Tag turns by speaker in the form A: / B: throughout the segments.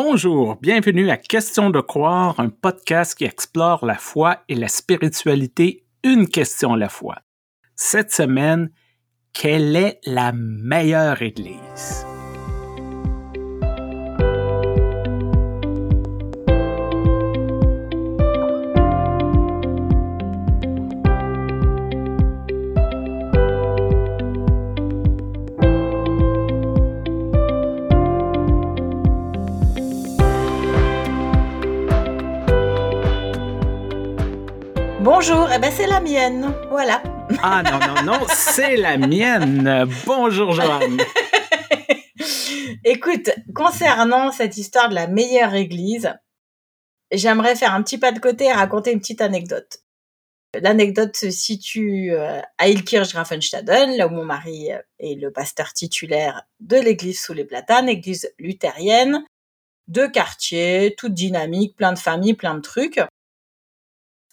A: Bonjour, bienvenue à Question de croire, un podcast qui explore la foi et la spiritualité une question à la fois. Cette semaine, quelle est la meilleure Église?
B: Bonjour, eh ben c'est la mienne, voilà.
A: Ah non, non, non, c'est la mienne. Bonjour Joanne.
B: Écoute, concernant cette histoire de la meilleure église, j'aimerais faire un petit pas de côté et raconter une petite anecdote. L'anecdote se situe euh, à Ilkirch Grafenstaden, là où mon mari est le pasteur titulaire de l'église sous les platanes, église luthérienne, deux quartiers, toute dynamique, plein de familles, plein de trucs.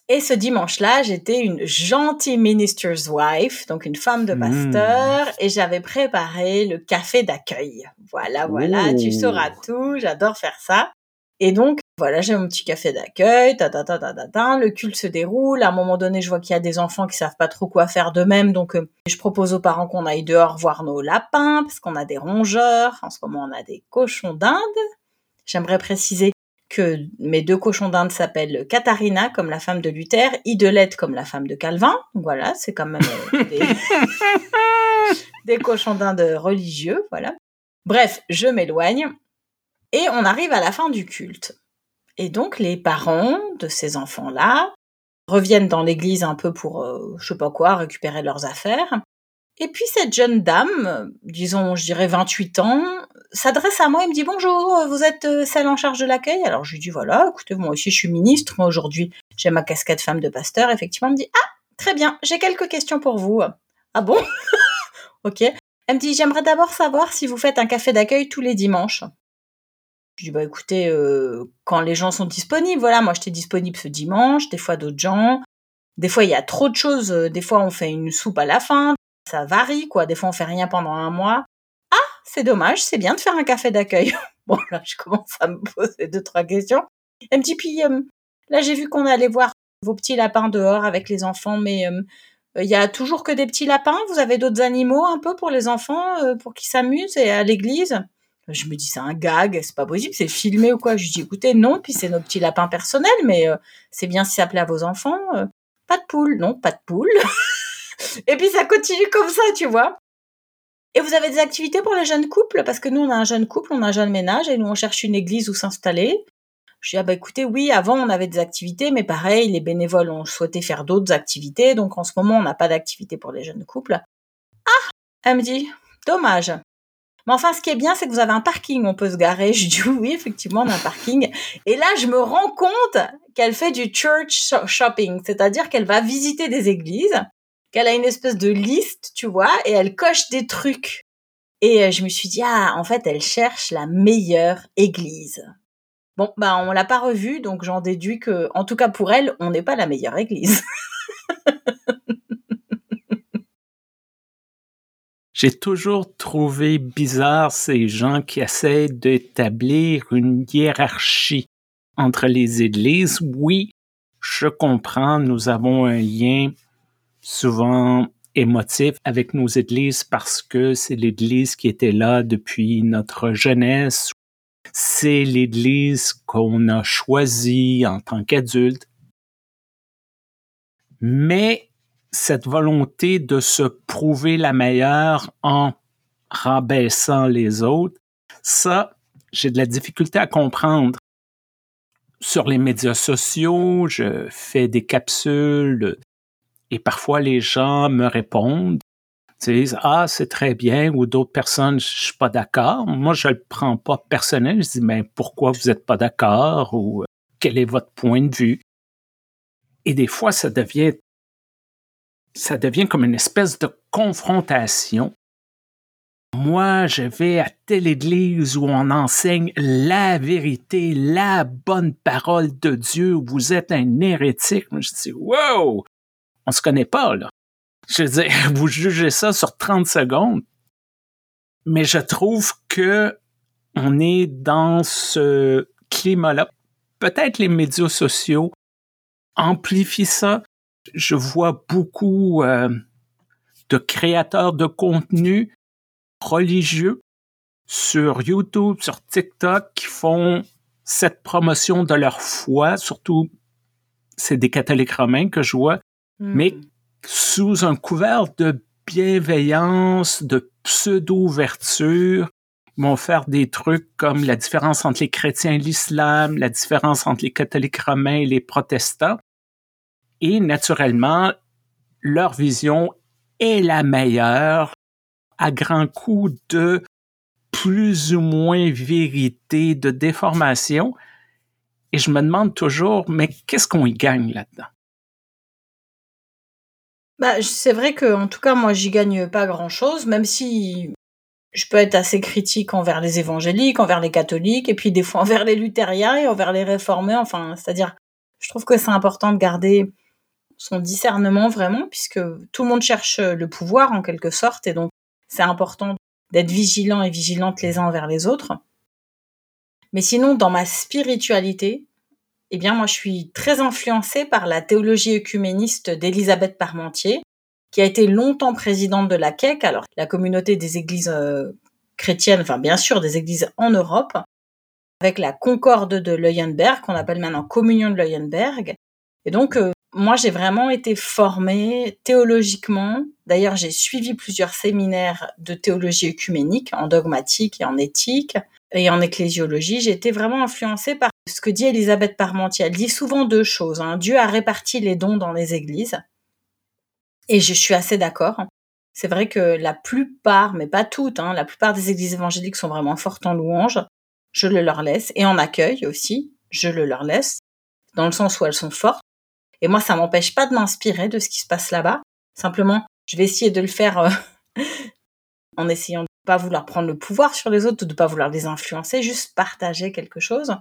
B: Et ce dimanche-là, j'étais une gentille minister's wife, donc une femme de
A: Hmm.
B: pasteur, et j'avais préparé le café d'accueil. Voilà, voilà, tu sauras tout, j'adore faire ça. Et donc, voilà, j'ai mon petit café d'accueil, ta ta ta ta ta ta, le culte se déroule. À un moment donné, je vois qu'il y a des enfants qui savent pas trop quoi faire d'eux-mêmes, donc euh, je propose aux parents qu'on aille dehors voir nos lapins, parce qu'on a des rongeurs. En ce moment, on a des cochons d'Inde. J'aimerais préciser que mes deux cochons d'Inde s'appellent Katharina, comme la femme de Luther, Idelette, comme la femme de Calvin. Voilà, c'est quand même euh, des, des cochons d'Inde religieux, voilà. Bref, je m'éloigne et on arrive à la fin du culte. Et donc les parents de ces enfants-là reviennent dans l'église un peu pour, euh, je sais pas quoi, récupérer leurs affaires. Et puis cette jeune dame, disons, je dirais 28 ans, s'adresse à moi et me dit bonjour, vous êtes euh, celle en charge de l'accueil? Alors je lui dis voilà, écoutez, moi aussi je suis ministre, moi aujourd'hui j'ai ma casquette femme de pasteur. Effectivement, elle me dit ah très bien, j'ai quelques questions pour vous. Ah bon? Ok. Elle me dit j'aimerais d'abord savoir si vous faites un café d'accueil tous les dimanches. Je dis bah écoutez, euh, quand les gens sont disponibles, voilà, moi j'étais disponible ce dimanche, des fois d'autres gens. Des fois il y a trop de choses, euh, des fois on fait une soupe à la fin, ça varie quoi, des fois on fait rien pendant un mois. Ah, c'est dommage, c'est bien de faire un café d'accueil. bon là je commence à me poser deux trois questions. Elle me dit puis euh, là j'ai vu qu'on allait voir vos petits lapins dehors avec les enfants, mais euh, il y a toujours que des petits lapins? Vous avez d'autres animaux un peu pour les enfants, euh, pour qu'ils s'amusent et à l'église? Je me dis c'est un gag, c'est pas possible, c'est filmé ou quoi? Je dis écoutez non, puis c'est nos petits lapins personnels, mais euh, c'est bien si ça plaît à vos enfants. euh, pas de poule, non, pas de poule. et puis ça continue comme ça, tu vois. Et vous avez des activités pour les jeunes couples? Parce que nous, on a un jeune couple, on a un jeune ménage, et nous, on cherche une église où s'installer. Je dis, ah bah écoutez, oui, avant, on avait des activités, mais pareil, les bénévoles ont souhaité faire d'autres activités, donc en ce moment, on n'a pas d'activité pour les jeunes couples. Ah Elle me dit, dommage. Mais enfin, ce qui est bien, c'est que vous avez un parking, on peut se garer. Je dis, oui, effectivement, on a un parking. Et là, je me rends compte qu'elle fait du church shopping, c'est-à-dire qu'elle va visiter des églises, qu'elle a une espèce de liste, tu vois, et elle coche des trucs. Et euh, je me suis dit, ah, en fait, elle cherche la meilleure église. Bon, bah, on l'a pas revue, donc j'en déduis que, en tout cas pour elle, on n'est pas la meilleure église.
A: J'ai toujours trouvé bizarre ces gens qui essaient d'établir une hiérarchie entre les églises. Oui, je comprends, nous avons un lien souvent émotif avec nos églises parce que c'est l'église qui était là depuis notre jeunesse. C'est l'église qu'on a choisie en tant qu'adulte. Mais cette volonté de se prouver la meilleure en rabaissant les autres, ça, j'ai de la difficulté à comprendre. Sur les médias sociaux, je fais des capsules et parfois les gens me répondent, disent ah c'est très bien ou d'autres personnes je suis pas d'accord. Moi je le prends pas personnel, je dis mais pourquoi vous êtes pas d'accord? ou quel est votre point de vue? Et des fois ça devient ça devient comme une espèce de confrontation. Moi, je vais à telle église où on enseigne la vérité, la bonne parole de Dieu, vous êtes un hérétique. Je dis, wow, on se connaît pas, là. Je veux dire, vous jugez ça sur 30 secondes. Mais je trouve que on est dans ce climat-là. Peut-être les médias sociaux amplifient ça. Je vois beaucoup euh, de créateurs de contenu religieux sur YouTube, sur TikTok qui font cette promotion de leur foi, surtout c'est des catholiques romains que je vois, hmm. mais sous un couvert de bienveillance, de pseudo-ouverture, ils vont faire des trucs comme la différence entre les chrétiens et l'islam, la différence entre les catholiques romains et les protestants. Et naturellement, leur vision est la meilleure à grand coup de plus ou moins vérité, de déformation. Et je me demande toujours, mais qu'est-ce qu'on y gagne là-dedans?
B: Bah, c'est vrai que, en tout cas, moi, j'y gagne pas grand-chose, même si je peux être assez critique envers les évangéliques, envers les catholiques, et puis des fois envers les luthériens et envers les réformés. Enfin, c'est-à-dire, je trouve que c'est important de garder son discernement vraiment, puisque tout le monde cherche le pouvoir en quelque sorte, et donc c'est important d'être vigilant et vigilante les uns envers les autres. Mais sinon, dans ma spiritualité, eh bien, moi, je suis très influencée par la théologie œcuméniste d'Élisabeth Parmentier, qui a été longtemps présidente de la CEC, alors la communauté des églises euh, chrétiennes, enfin bien sûr des églises en Europe, avec la Concorde de Leuenberg, qu'on appelle maintenant Communion de Leuenberg. Et donc, euh, moi, j'ai vraiment été formée théologiquement. D'ailleurs, j'ai suivi plusieurs séminaires de théologie œcuménique, en dogmatique et en éthique et en ecclésiologie. J'ai été vraiment influencée par ce que dit Elisabeth Parmentier. Elle dit souvent deux choses. Hein. Dieu a réparti les dons dans les églises. Et je suis assez d'accord. C'est vrai que la plupart, mais pas toutes, hein, la plupart des églises évangéliques sont vraiment fortes en louange. Je le leur laisse. Et en accueil aussi, je le leur laisse. Dans le sens où elles sont fortes. Et moi, ça m'empêche pas de m'inspirer de ce qui se passe là-bas. Simplement, je vais essayer de le faire euh, en essayant de pas vouloir prendre le pouvoir sur les autres de pas vouloir les influencer, juste partager quelque chose.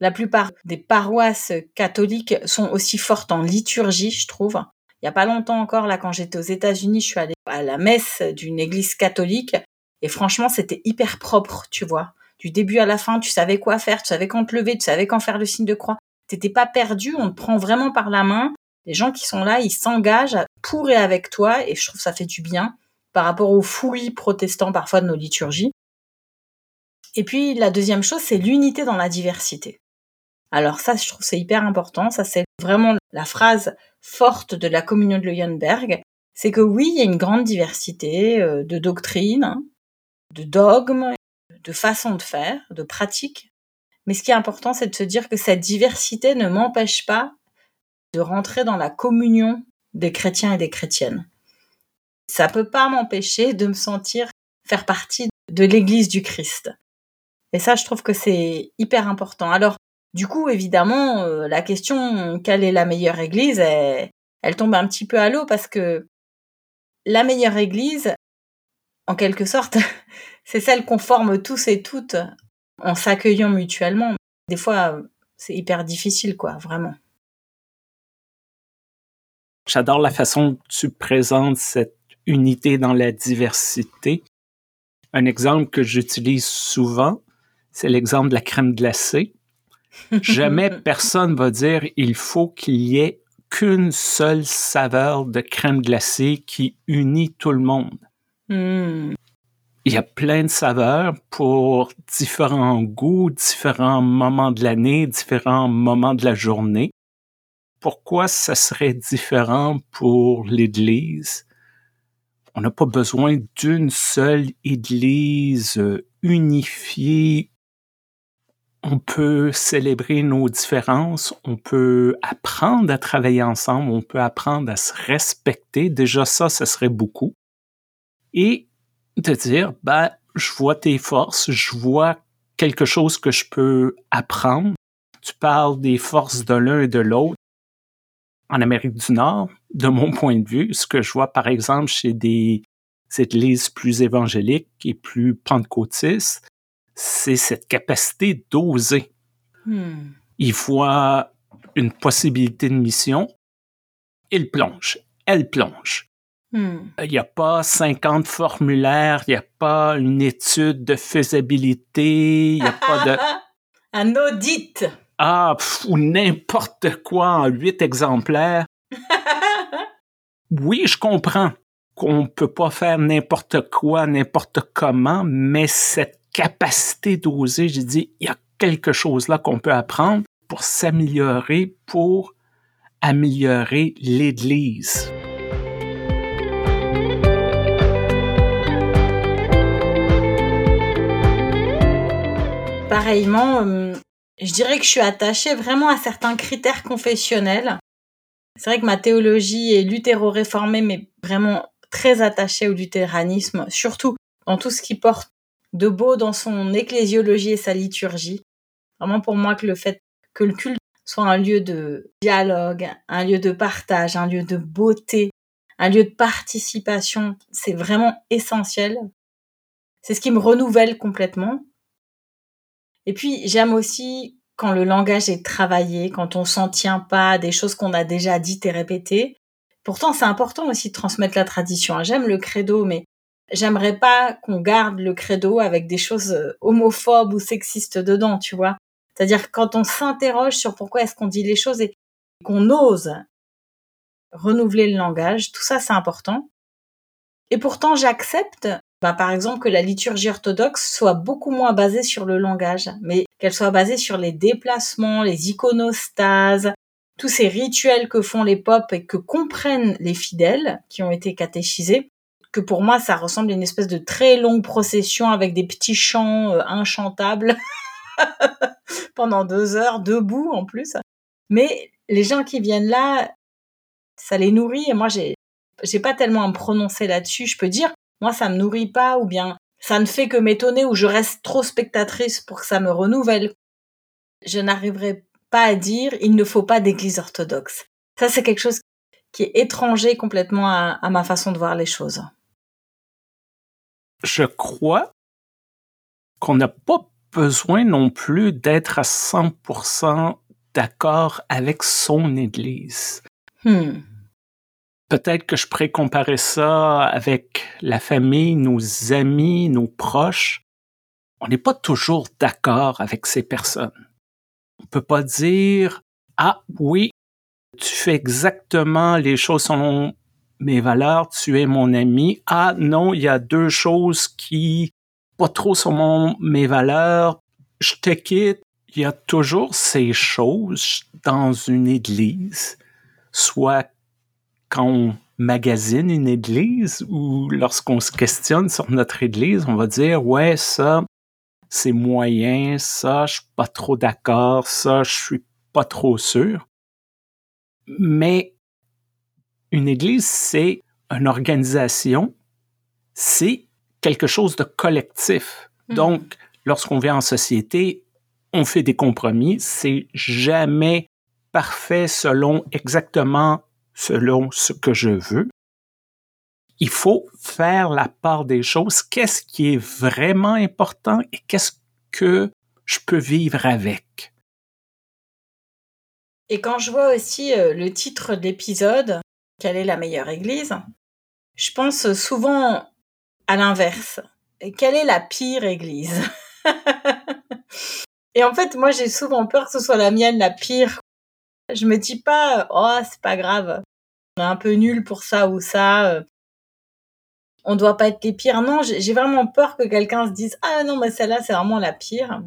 B: La plupart des paroisses catholiques sont aussi fortes en liturgie, je trouve. Il y a pas longtemps encore, là, quand j'étais aux États-Unis, je suis allée à la messe d'une église catholique et franchement, c'était hyper propre, tu vois. Du début à la fin, tu savais quoi faire, tu savais quand te lever, tu savais quand faire le signe de croix t'étais pas perdu, on te prend vraiment par la main. Les gens qui sont là, ils s'engagent pour et avec toi, et je trouve ça fait du bien par rapport aux fouilles protestants parfois de nos liturgies. Et puis la deuxième chose, c'est l'unité dans la diversité. Alors ça, je trouve c'est hyper important. Ça, c'est vraiment la phrase forte de la communion de Leuenberg. C'est que oui, il y a une grande diversité euh, de doctrines, de dogmes, de façons de faire, de pratiques, mais ce qui est important, c'est de se dire que cette diversité ne m'empêche pas de rentrer dans la communion des chrétiens et des chrétiennes. Ça peut pas m'empêcher de me sentir faire partie de l'église du Christ. Et ça, je trouve que c'est hyper important. Alors, du coup, évidemment, euh, la question quelle est la meilleure église, elle, tombe un petit peu à l'eau parce que la meilleure église, en quelque sorte, c'est celle qu'on forme tous et toutes en s'accueillant mutuellement. Des fois, c'est hyper difficile, quoi, vraiment.
A: J'adore la façon dont tu présentes cette unité dans la diversité. Un exemple que j'utilise souvent, c'est l'exemple de la crème glacée. Jamais personne va dire il faut qu'il y ait qu'une seule saveur de crème glacée qui unit tout le monde. Hmm il y a plein de saveurs pour différents goûts, différents moments de l'année, différents moments de la journée. Pourquoi ça serait différent pour l'Église? On n'a pas besoin d'une seule Église unifiée. On peut célébrer nos différences, on peut apprendre à travailler ensemble, on peut apprendre à se respecter. Déjà ça, ça serait beaucoup. Et de dire, ben, je vois tes forces, je vois quelque chose que je peux apprendre. Tu parles des forces de l'un et de l'autre. En Amérique du Nord, de mon point de vue, ce que je vois par exemple chez des églises plus évangéliques et plus pentecôtistes, c'est cette capacité d'oser. Hmm. Ils voient une possibilité de mission, ils plongent, elle plonge. Hmm. Il n'y a pas 50 formulaires, il n'y a pas une étude de faisabilité, il n'y a pas de...
B: Un audit.
A: Ah, ou n'importe quoi en huit exemplaires. oui, je comprends qu'on ne peut pas faire n'importe quoi, n'importe comment, mais cette capacité d'oser, j'ai dit, il y a quelque chose là qu'on peut apprendre pour s'améliorer, pour améliorer l'Église.
B: Pareillement, euh, je dirais que je suis attachée vraiment à certains critères confessionnels. C'est vrai que ma théologie est luthéro-réformée, mais vraiment très attachée au luthéranisme, surtout dans tout ce qui porte de beau dans son ecclésiologie et sa liturgie. Vraiment pour moi que le fait que le culte soit un lieu de dialogue, un lieu de partage, un lieu de beauté, un lieu de participation, c'est vraiment essentiel. C'est ce qui me renouvelle complètement. Et puis j'aime aussi quand le langage est travaillé, quand on s'en tient pas à des choses qu'on a déjà dites et répétées. Pourtant, c'est important aussi de transmettre la tradition. J'aime le credo, mais j'aimerais pas qu'on garde le credo avec des choses euh, homophobes ou sexistes dedans, tu vois. C'est-à-dire quand on s'interroge sur pourquoi est-ce qu'on dit les choses et qu'on ose renouveler le langage, tout ça c'est important. Et pourtant j'accepte, bah, par exemple, que la liturgie orthodoxe soit beaucoup moins basée sur le langage, mais qu'elle soit basée sur les déplacements, les iconostases, tous ces rituels que font les popes et que comprennent les fidèles qui ont été catéchisés que pour moi, ça ressemble à une espèce de très longue procession avec des petits chants euh, inchantables pendant deux heures, debout en plus. Mais les gens qui viennent là, ça les nourrit et moi, j'ai, j'ai pas tellement à me prononcer là-dessus. Je peux dire, moi, ça me nourrit pas ou bien ça ne fait que m'étonner ou je reste trop spectatrice pour que ça me renouvelle. Je n'arriverai pas à dire, il ne faut pas d'église orthodoxe. Ça, c'est quelque chose qui est étranger complètement à ma façon de voir les choses
A: je crois qu'on n'a pas besoin non plus d'être à 100% d'accord avec son Église. Hmm. Peut-être que je pourrais comparer ça avec la famille, nos amis, nos proches. On n'est pas toujours d'accord avec ces personnes. On peut pas dire ah oui, tu fais exactement les choses selon mes valeurs, tu es mon ami. Ah non, il y a deux choses qui pas trop sur mon, mes valeurs. Je te quitte. Il y a toujours ces choses dans une église, soit quand on magasine une église ou lorsqu'on se questionne sur notre église, on va dire ouais ça c'est moyen, ça je suis pas trop d'accord, ça je suis pas trop sûr. Mais une église, c'est une organisation, c'est quelque chose de collectif. Hmm. Donc, lorsqu'on vit en société, on fait des compromis. C'est jamais parfait selon exactement selon ce que je veux. Il faut faire la part des choses. Qu'est-ce qui est vraiment important et qu'est-ce que je peux vivre avec?
B: Et quand je vois aussi euh, le titre de l'épisode, quelle est la meilleure église Je pense souvent à l'inverse. Quelle est la pire église? Et en fait, moi, j'ai souvent peur que ce soit la mienne la pire. Je me dis pas, oh, c'est pas grave, on est un peu nul pour ça ou ça. On doit pas être les pires. Non, j'ai vraiment peur que quelqu'un se dise, ah non, mais celle-là, c'est vraiment la pire.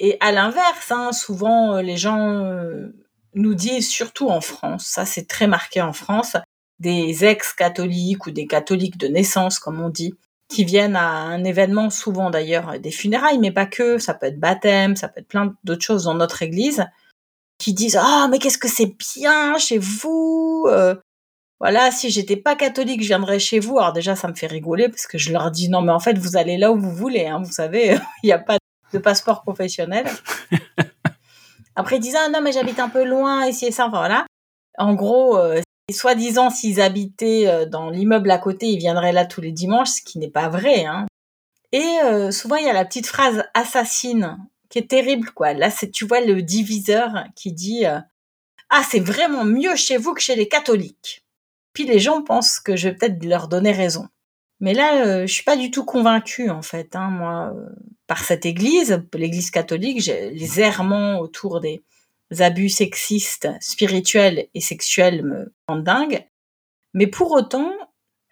B: Et à l'inverse, hein, souvent, les gens euh, nous disent, surtout en France, ça c'est très marqué en France, des ex-catholiques ou des catholiques de naissance, comme on dit, qui viennent à un événement, souvent d'ailleurs des funérailles, mais pas que, ça peut être baptême, ça peut être plein d'autres choses dans notre église, qui disent ah mais qu'est-ce que c'est bien chez vous euh, voilà si j'étais pas catholique je viendrais chez vous alors déjà ça me fait rigoler parce que je leur dis non mais en fait vous allez là où vous voulez hein, vous savez il n'y a pas de passeport professionnel Après, ils disaient, ah non, mais j'habite un peu loin, et ça, enfin voilà. En gros, euh, soi-disant, s'ils habitaient euh, dans l'immeuble à côté, ils viendraient là tous les dimanches, ce qui n'est pas vrai. Hein. Et euh, souvent, il y a la petite phrase assassine qui est terrible, quoi. Là, c'est, tu vois, le diviseur qui dit, ah, c'est vraiment mieux chez vous que chez les catholiques. Puis les gens pensent que je vais peut-être leur donner raison. Mais là, euh, je suis pas du tout convaincue en fait, hein, moi, euh, par cette Église, l'Église catholique, les errements autour des abus sexistes, spirituels et sexuels me rendent dingue. Mais pour autant,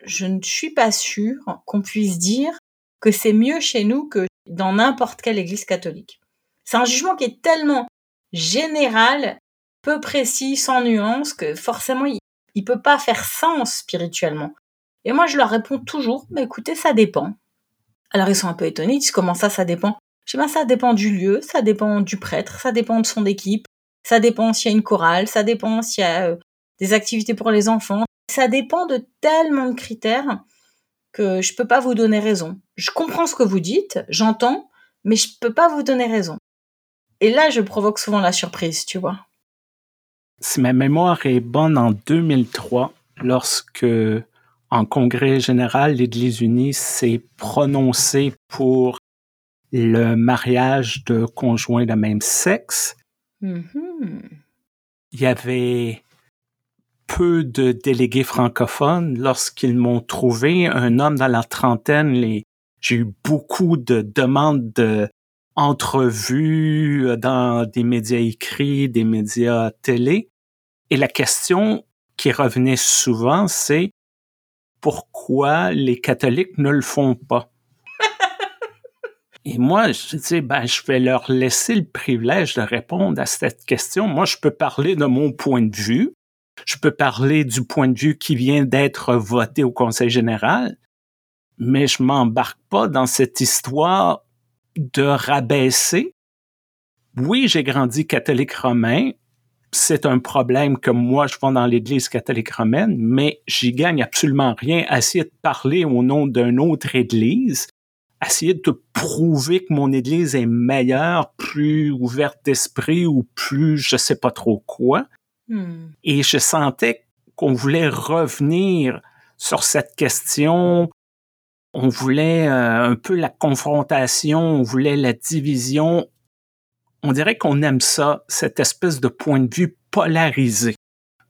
B: je ne suis pas sûre qu'on puisse dire que c'est mieux chez nous que dans n'importe quelle Église catholique. C'est un jugement qui est tellement général, peu précis, sans nuance, que forcément il, il peut pas faire sens spirituellement. Et moi, je leur réponds toujours, mais écoutez, ça dépend. Alors, ils sont un peu étonnés, ils disent comment ça, ça dépend? Je dis, ben, ça dépend du lieu, ça dépend du prêtre, ça dépend de son équipe, ça dépend s'il y a une chorale, ça dépend s'il y a euh, des activités pour les enfants. Ça dépend de tellement de critères que je peux pas vous donner raison. Je comprends ce que vous dites, j'entends, mais je peux pas vous donner raison. Et là, je provoque souvent la surprise, tu vois.
A: Si ma mémoire est bonne, en 2003, lorsque en congrès général, l'Église unie s'est prononcée pour le mariage de conjoints de même sexe.
B: Mm-hmm.
A: Il y avait peu de délégués francophones. Lorsqu'ils m'ont trouvé un homme dans la trentaine, j'ai eu beaucoup de demandes d'entrevues dans des médias écrits, des médias télé. Et la question qui revenait souvent, c'est pourquoi les catholiques ne le font pas. Et moi, je dis, ben, je vais leur laisser le privilège de répondre à cette question. Moi, je peux parler de mon point de vue. Je peux parler du point de vue qui vient d'être voté au Conseil général, mais je m'embarque pas dans cette histoire de rabaisser. Oui, j'ai grandi catholique romain, c'est un problème que moi, je vais dans l'Église catholique romaine, mais j'y gagne absolument rien à essayer de parler au nom d'une autre Église, essayer de te prouver que mon Église est meilleure, plus ouverte d'esprit ou plus je sais pas trop quoi.
B: Hmm.
A: Et je sentais qu'on voulait revenir sur cette question. On voulait euh, un peu la confrontation, on voulait la division on dirait qu'on aime ça, cette espèce de point de vue polarisé.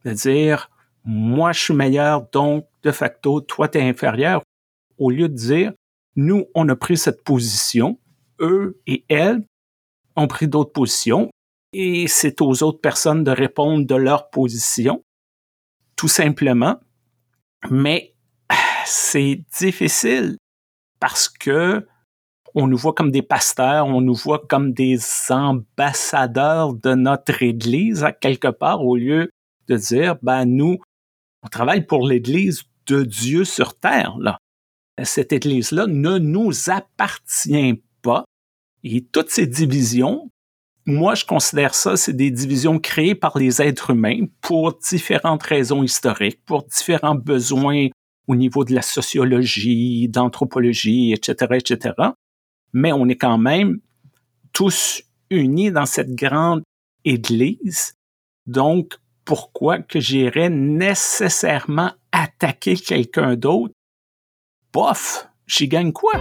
A: De dire, moi, je suis meilleur, donc, de facto, toi, tu es inférieur. Au lieu de dire, nous, on a pris cette position, eux et elles ont pris d'autres positions, et c'est aux autres personnes de répondre de leur position, tout simplement. Mais c'est difficile parce que on nous voit comme des pasteurs, on nous voit comme des ambassadeurs de notre Église, à quelque part, au lieu de dire, ben nous, on travaille pour l'Église de Dieu sur terre. Là. Cette Église-là ne nous appartient pas. Et toutes ces divisions, moi, je considère ça, c'est des divisions créées par les êtres humains pour différentes raisons historiques, pour différents besoins au niveau de la sociologie, d'anthropologie, etc., etc mais on est quand même tous unis dans cette grande Église. Donc, pourquoi que j'irais nécessairement attaquer quelqu'un d'autre? Bof, j'y gagne quoi?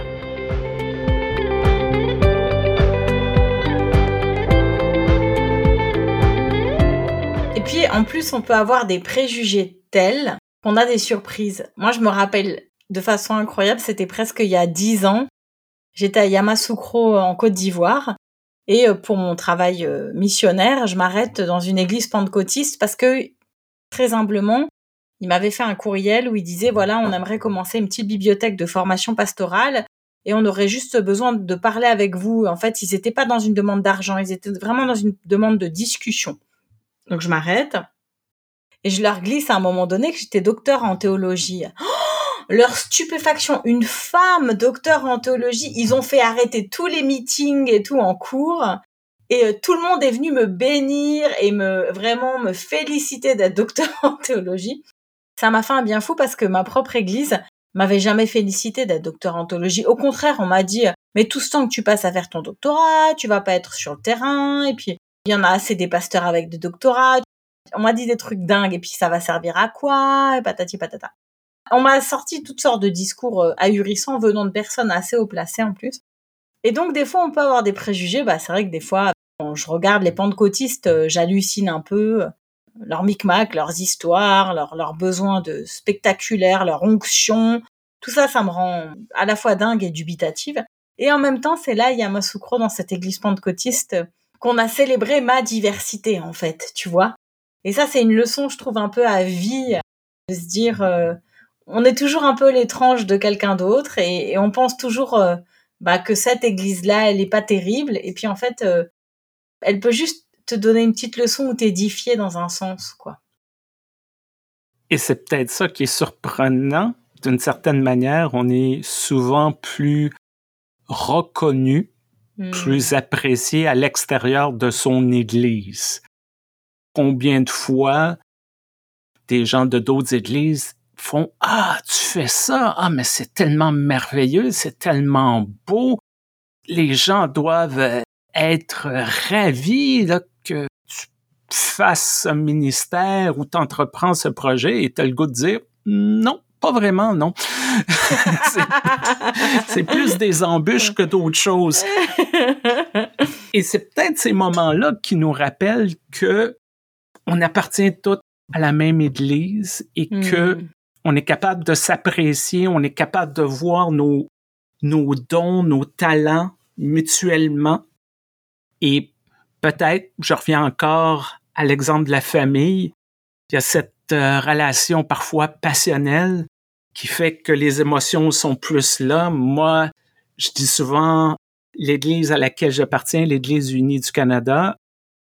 B: Et puis, en plus, on peut avoir des préjugés tels qu'on a des surprises. Moi, je me rappelle de façon incroyable, c'était presque il y a dix ans, J'étais à Yamoussoukro en Côte d'Ivoire et euh, pour mon travail euh, missionnaire, je m'arrête dans une église pentecôtiste parce que très humblement, il m'avait fait un courriel où il disait voilà, on aimerait commencer une petite bibliothèque de formation pastorale et on aurait juste besoin de parler avec vous. En fait, ils n'étaient pas dans une demande d'argent, ils étaient vraiment dans une demande de discussion. Donc je m'arrête et je leur glisse à un moment donné que j'étais docteur en théologie. Oh leur stupéfaction, une femme docteur en théologie, ils ont fait arrêter tous les meetings et tout en cours. Et euh, tout le monde est venu me bénir et me vraiment me féliciter d'être docteur en théologie. Ça m'a fait un bien fou parce que ma propre église m'avait jamais félicité d'être docteur en théologie. Au contraire, on m'a dit mais tout ce temps que tu passes à faire ton doctorat, tu vas pas être sur le terrain et puis il y en a assez des pasteurs avec des doctorats. On m'a dit des trucs dingues et puis ça va servir à quoi? Et patati patata. On m'a sorti toutes sortes de discours euh, ahurissants venant de personnes assez haut placées en plus. Et donc des fois on peut avoir des préjugés. Bah c'est vrai que des fois quand je regarde les pentecôtistes, euh, j'hallucine un peu. leurs micmacs, leurs histoires, leurs besoins de spectaculaire, leur onction. Tout ça, ça me rend à la fois dingue et dubitative. Et en même temps, c'est là, il y a Yamoussoukro, dans cette église pentecôtiste, qu'on a célébré ma diversité, en fait, tu vois. Et ça, c'est une leçon, je trouve, un peu à vie, de se dire, euh, on est toujours un peu l'étrange de quelqu'un d'autre et, on pense toujours euh, bah, que cette église-là, elle n'est pas terrible. Et puis, en fait, euh, elle peut juste te donner une petite leçon ou t'édifier dans un sens, quoi.
A: Et c'est peut-être ça qui est surprenant. D'une certaine manière, on est souvent plus reconnu, hmm. plus apprécié à l'extérieur de son Église. Combien de fois des gens de d'autres églises font Ah, tu fais ça, ah, mais c'est tellement merveilleux, c'est tellement beau. Les gens doivent être ravis que tu fasses un ministère ou t'entreprends ce projet et tu as le goût de dire non, pas vraiment, non. c'est plus des embûches que d'autres choses. Et c'est peut-être ces moments-là qui nous rappellent que on appartient tous à la même Église et hmm. que on est capable de s'apprécier, on est capable de voir nos, nos dons, nos talents mutuellement. Et peut-être, je reviens encore à l'exemple de la famille, il y a cette euh, relation parfois passionnelle qui fait que les émotions sont plus là. Moi, je dis souvent, l'Église à laquelle j'appartiens, l'Église unie du Canada,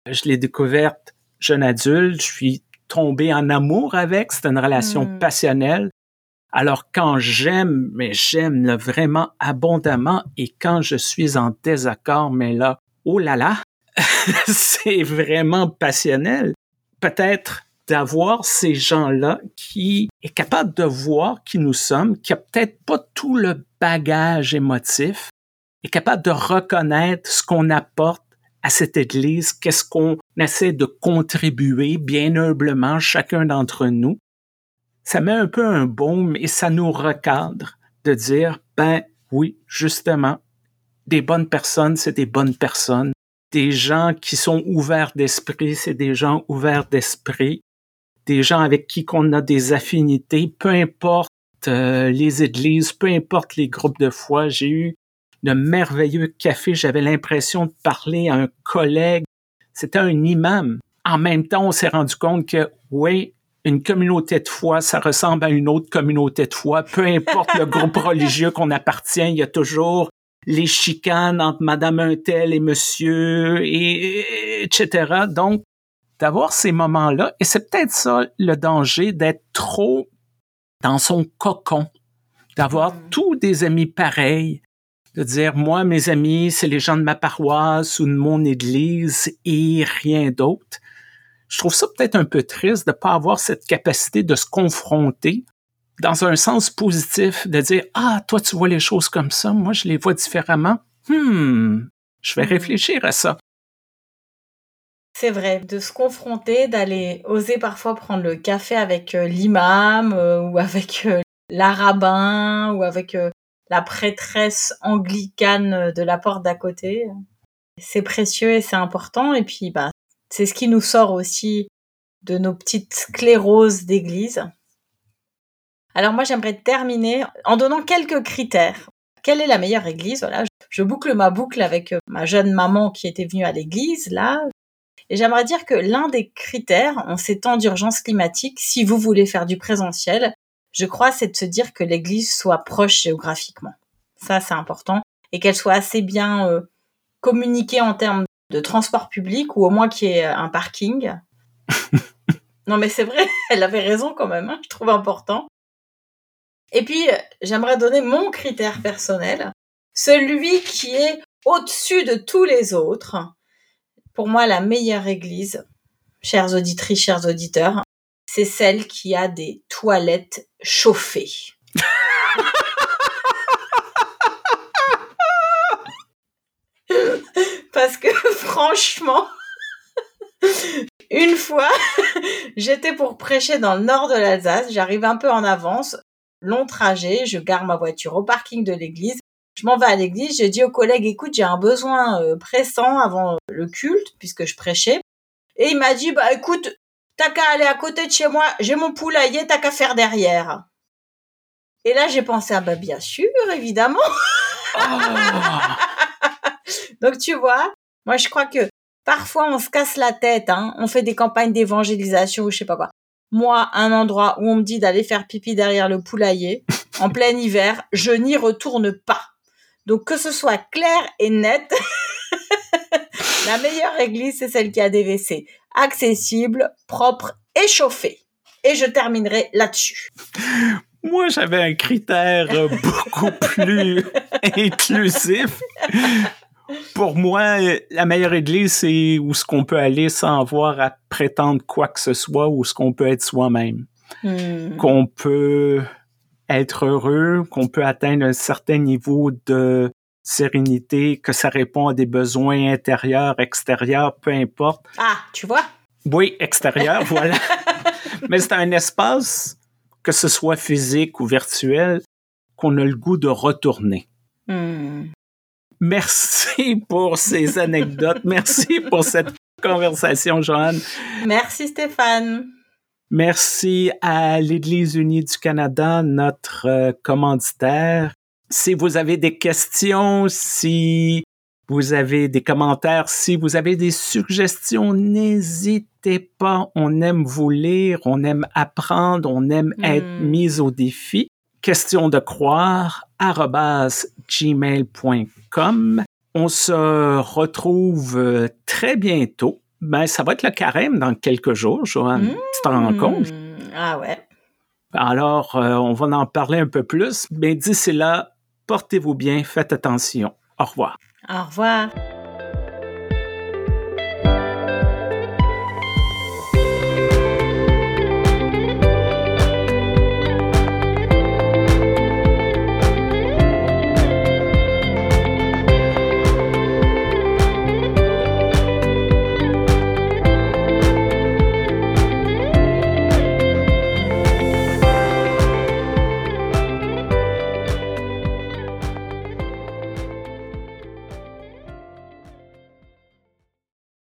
A: je l'ai découverte jeune adulte, je suis tombé en amour avec, c'est une relation hmm. passionnelle. Alors quand j'aime, mais j'aime vraiment abondamment et quand je suis en désaccord, mais là, oh là là, c'est vraiment passionnel. Peut-être d'avoir ces gens-là qui est capable de voir qui nous sommes, qui a peut-être pas tout le bagage émotif, est capable de reconnaître ce qu'on apporte à cette Église, qu'est-ce qu'on essaie de contribuer bien humblement chacun d'entre nous? Ça met un peu un baume et ça nous recadre de dire, ben oui, justement, des bonnes personnes, c'est des bonnes personnes. Des gens qui sont ouverts d'esprit, c'est des gens ouverts d'esprit des gens avec qui qu'on a des affinités, peu importe euh, les églises, peu importe les groupes de foi. J'ai eu de merveilleux cafés. J'avais l'impression de parler à un collègue. C'était un imam. En même temps, on s'est rendu compte que, oui, une communauté de foi, ça ressemble à une autre communauté de foi. Peu importe le groupe religieux qu'on appartient, il y a toujours les chicanes entre Madame Untel et Monsieur, et, etc. Donc, d'avoir ces moments-là. Et c'est peut-être ça le danger d'être trop dans son cocon, d'avoir mm. tous des amis pareils, de dire moi mes amis c'est les gens de ma paroisse ou de mon église et rien d'autre. Je trouve ça peut-être un peu triste de pas avoir cette capacité de se confronter dans un sens positif, de dire ah toi tu vois les choses comme ça, moi je les vois différemment. Hmm, je vais mm. réfléchir à ça.
B: C'est vrai, de se confronter, d'aller oser parfois prendre le café avec euh, l'imam euh, ou avec euh, l'arabin ou avec la prêtresse anglicane de la porte d'à côté. C'est précieux et c'est important. Et puis, bah, c'est ce qui nous sort aussi de nos petites scléroses d'église. Alors moi, j'aimerais terminer en donnant quelques critères. Quelle est la meilleure église? Voilà, je boucle ma boucle avec ma jeune maman qui était venue à l'église là. Et j'aimerais dire que l'un des critères en ces temps d'urgence climatique, si vous voulez faire du présentiel, je crois, c'est de se dire que l'église soit proche géographiquement. Ça, c'est important. Et qu'elle soit assez bien euh, communiquée en termes de transport public ou au moins qu'il y ait un parking. non, mais c'est vrai, elle avait raison quand même, hein, je trouve important. Et puis, j'aimerais donner mon critère personnel, celui qui est au-dessus de tous les autres, pour moi, la meilleure église, chères auditrices, chers auditeurs, c'est celle qui a des toilettes chauffées. Parce que franchement, une fois, j'étais pour prêcher dans le nord de l'Alsace, j'arrive un peu en avance, long trajet, je gare ma voiture au parking de l'église je m'en vais à l'église, j'ai dit aux collègues, écoute, j'ai un besoin euh, pressant avant le culte, puisque je prêchais. Et il m'a dit, bah écoute, t'as qu'à aller à côté de chez moi, j'ai mon poulailler, t'as qu'à faire derrière. Et là, j'ai pensé, ah bah bien sûr, évidemment. Oh. Donc tu vois, moi je crois que parfois on se casse la tête, hein. on fait des campagnes d'évangélisation ou je sais pas quoi. Moi, un endroit où on me dit d'aller faire pipi derrière le poulailler, en plein hiver, je n'y retourne pas. Donc que ce soit clair et net, la meilleure église, c'est celle qui a des WC accessibles, propres et chauffés. Et je terminerai là-dessus.
A: Moi, j'avais un critère beaucoup plus inclusif. Pour moi, la meilleure église, c'est où ce qu'on peut aller sans avoir à prétendre quoi que ce soit, où ce qu'on peut être soi-même. Hmm. Qu'on peut être heureux, qu'on peut atteindre un certain niveau de sérénité, que ça répond à des besoins intérieurs, extérieurs, peu importe.
B: Ah, tu vois?
A: Oui, extérieur, voilà. Mais c'est un espace, que ce soit physique ou virtuel, qu'on a le goût de retourner. Hmm. Merci pour ces anecdotes. Merci pour cette conversation, Joanne.
B: Merci, Stéphane.
A: Merci à l'Église unie du Canada, notre euh, commanditaire. Si vous avez des questions, si vous avez des commentaires, si vous avez des suggestions, n'hésitez pas. On aime vous lire, on aime apprendre, on aime être hmm. mis au défi. Question de croire, gmail.com. On se retrouve euh, très bientôt. Ben, ça va être le carême dans quelques jours, Joanne. tu t'en rends compte?
B: Hmm. Ah ouais.
A: Alors, euh, on va en parler un peu plus. Mais d'ici là, portez-vous bien, faites attention. Au revoir.
B: Au revoir.